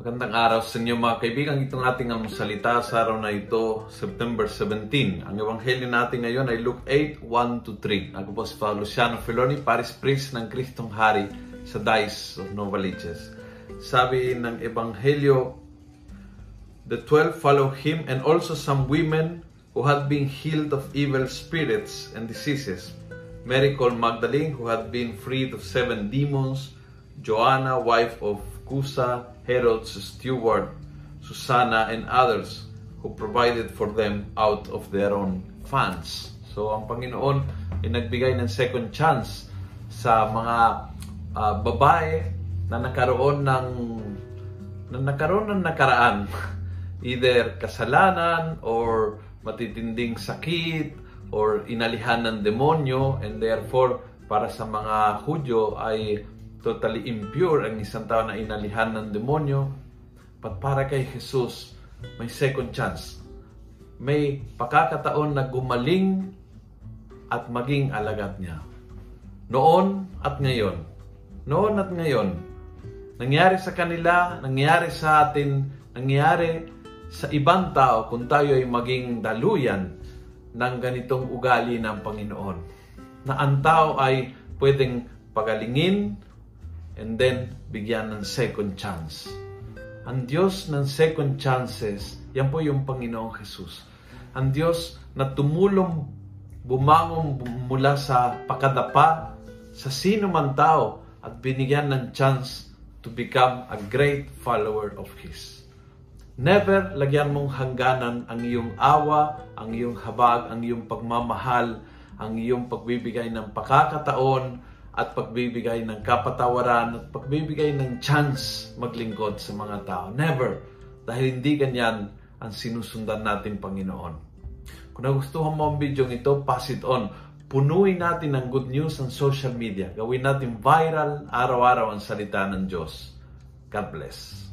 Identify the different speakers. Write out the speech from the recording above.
Speaker 1: Magandang araw sa inyo mga kaibigan. Itong ating ang salita sa araw na ito, September 17. Ang ebanghelyo natin ngayon ay Luke 8, 1 to 3. Ako po si Father Luciano Filoni, Paris Priest ng Kristong Hari sa Dice of Novaliches. Sabi ng ebanghelyo, The twelve follow him and also some women who had been healed of evil spirits and diseases. Mary called Magdalene, who had been freed of seven demons, Joanna, wife of Cusa, Herod's steward, Susanna, and others who provided for them out of their own funds. So, ang Panginoon ay nagbigay ng second chance sa mga uh, babae na nakaroon ng na nakaroon ng nakaraan either kasalanan or matitinding sakit or inalihan ng demonyo and therefore para sa mga Hudyo ay totally impure ang isang tao na inalihan ng demonyo. But para kay Jesus, may second chance. May pakakataon na gumaling at maging alagad niya. Noon at ngayon. Noon at ngayon. Nangyari sa kanila, nangyari sa atin, nangyari sa ibang tao kung tayo ay maging daluyan ng ganitong ugali ng Panginoon. Na ang tao ay pwedeng pagalingin, and then bigyan ng second chance. Ang Diyos ng second chances, yan po yung Panginoong Jesus. Ang Diyos na tumulong bumangon mula sa pakadapa sa sino man tao at binigyan ng chance to become a great follower of His. Never lagyan mong hangganan ang iyong awa, ang iyong habag, ang iyong pagmamahal, ang iyong pagbibigay ng pakakataon at pagbibigay ng kapatawaran at pagbibigay ng chance maglingkod sa mga tao. Never. Dahil hindi ganyan ang sinusundan natin Panginoon. Kung nagustuhan mo ang video ito, pass it on. Punuin natin ng good news ang social media. Gawin natin viral araw-araw ang salita ng Diyos. God bless.